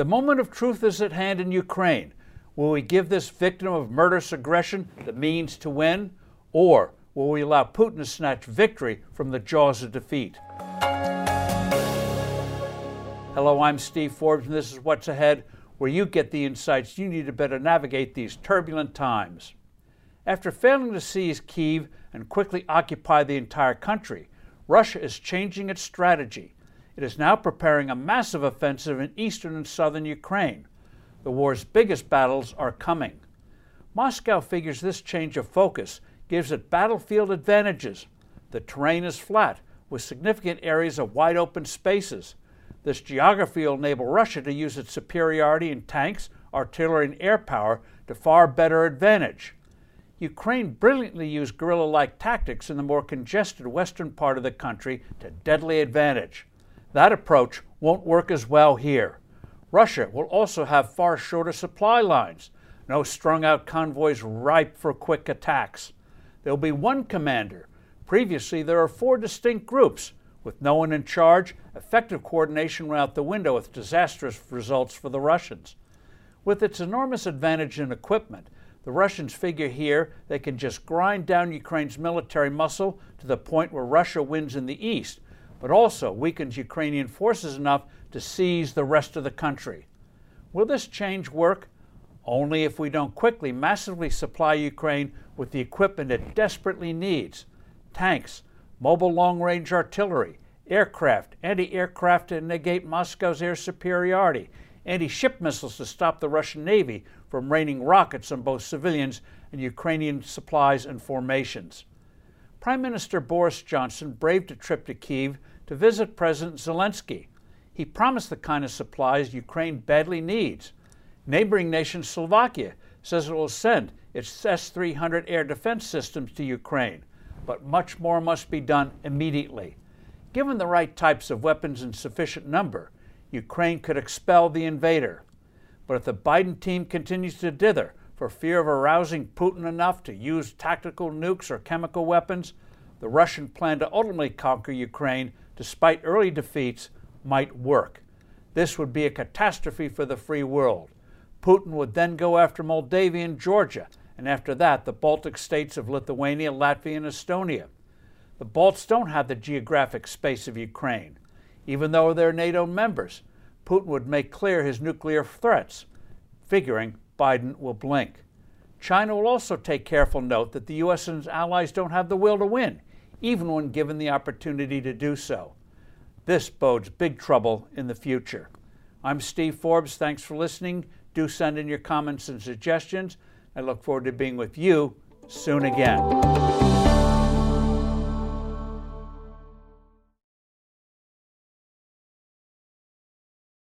The moment of truth is at hand in Ukraine. Will we give this victim of murderous aggression the means to win? Or will we allow Putin to snatch victory from the jaws of defeat? Hello, I'm Steve Forbes, and this is What's Ahead, where you get the insights you need to better navigate these turbulent times. After failing to seize Kiev and quickly occupy the entire country, Russia is changing its strategy. It is now preparing a massive offensive in eastern and southern Ukraine. The war's biggest battles are coming. Moscow figures this change of focus gives it battlefield advantages. The terrain is flat, with significant areas of wide open spaces. This geography will enable Russia to use its superiority in tanks, artillery, and air power to far better advantage. Ukraine brilliantly used guerrilla like tactics in the more congested western part of the country to deadly advantage. That approach won't work as well here. Russia will also have far shorter supply lines, no strung out convoys ripe for quick attacks. There'll be one commander. Previously, there are four distinct groups. With no one in charge, effective coordination went out the window with disastrous results for the Russians. With its enormous advantage in equipment, the Russians figure here they can just grind down Ukraine's military muscle to the point where Russia wins in the east, but also weakens Ukrainian forces enough to seize the rest of the country. Will this change work? Only if we don't quickly massively supply Ukraine with the equipment it desperately needs tanks, mobile long range artillery, aircraft, anti aircraft to negate Moscow's air superiority, anti ship missiles to stop the Russian Navy from raining rockets on both civilians and Ukrainian supplies and formations. Prime Minister Boris Johnson braved a trip to Kiev to visit President Zelensky. He promised the kind of supplies Ukraine badly needs. Neighboring nation Slovakia says it will send its S 300 air defense systems to Ukraine, but much more must be done immediately. Given the right types of weapons in sufficient number, Ukraine could expel the invader. But if the Biden team continues to dither for fear of arousing Putin enough to use tactical nukes or chemical weapons, the Russian plan to ultimately conquer Ukraine, despite early defeats, might work. This would be a catastrophe for the free world. Putin would then go after Moldavia and Georgia, and after that, the Baltic states of Lithuania, Latvia, and Estonia. The Balts don't have the geographic space of Ukraine. Even though they're NATO members, Putin would make clear his nuclear threats, figuring Biden will blink. China will also take careful note that the U.S. and its allies don't have the will to win, even when given the opportunity to do so. This bodes big trouble in the future. I'm Steve Forbes. Thanks for listening. Do send in your comments and suggestions. I look forward to being with you soon again.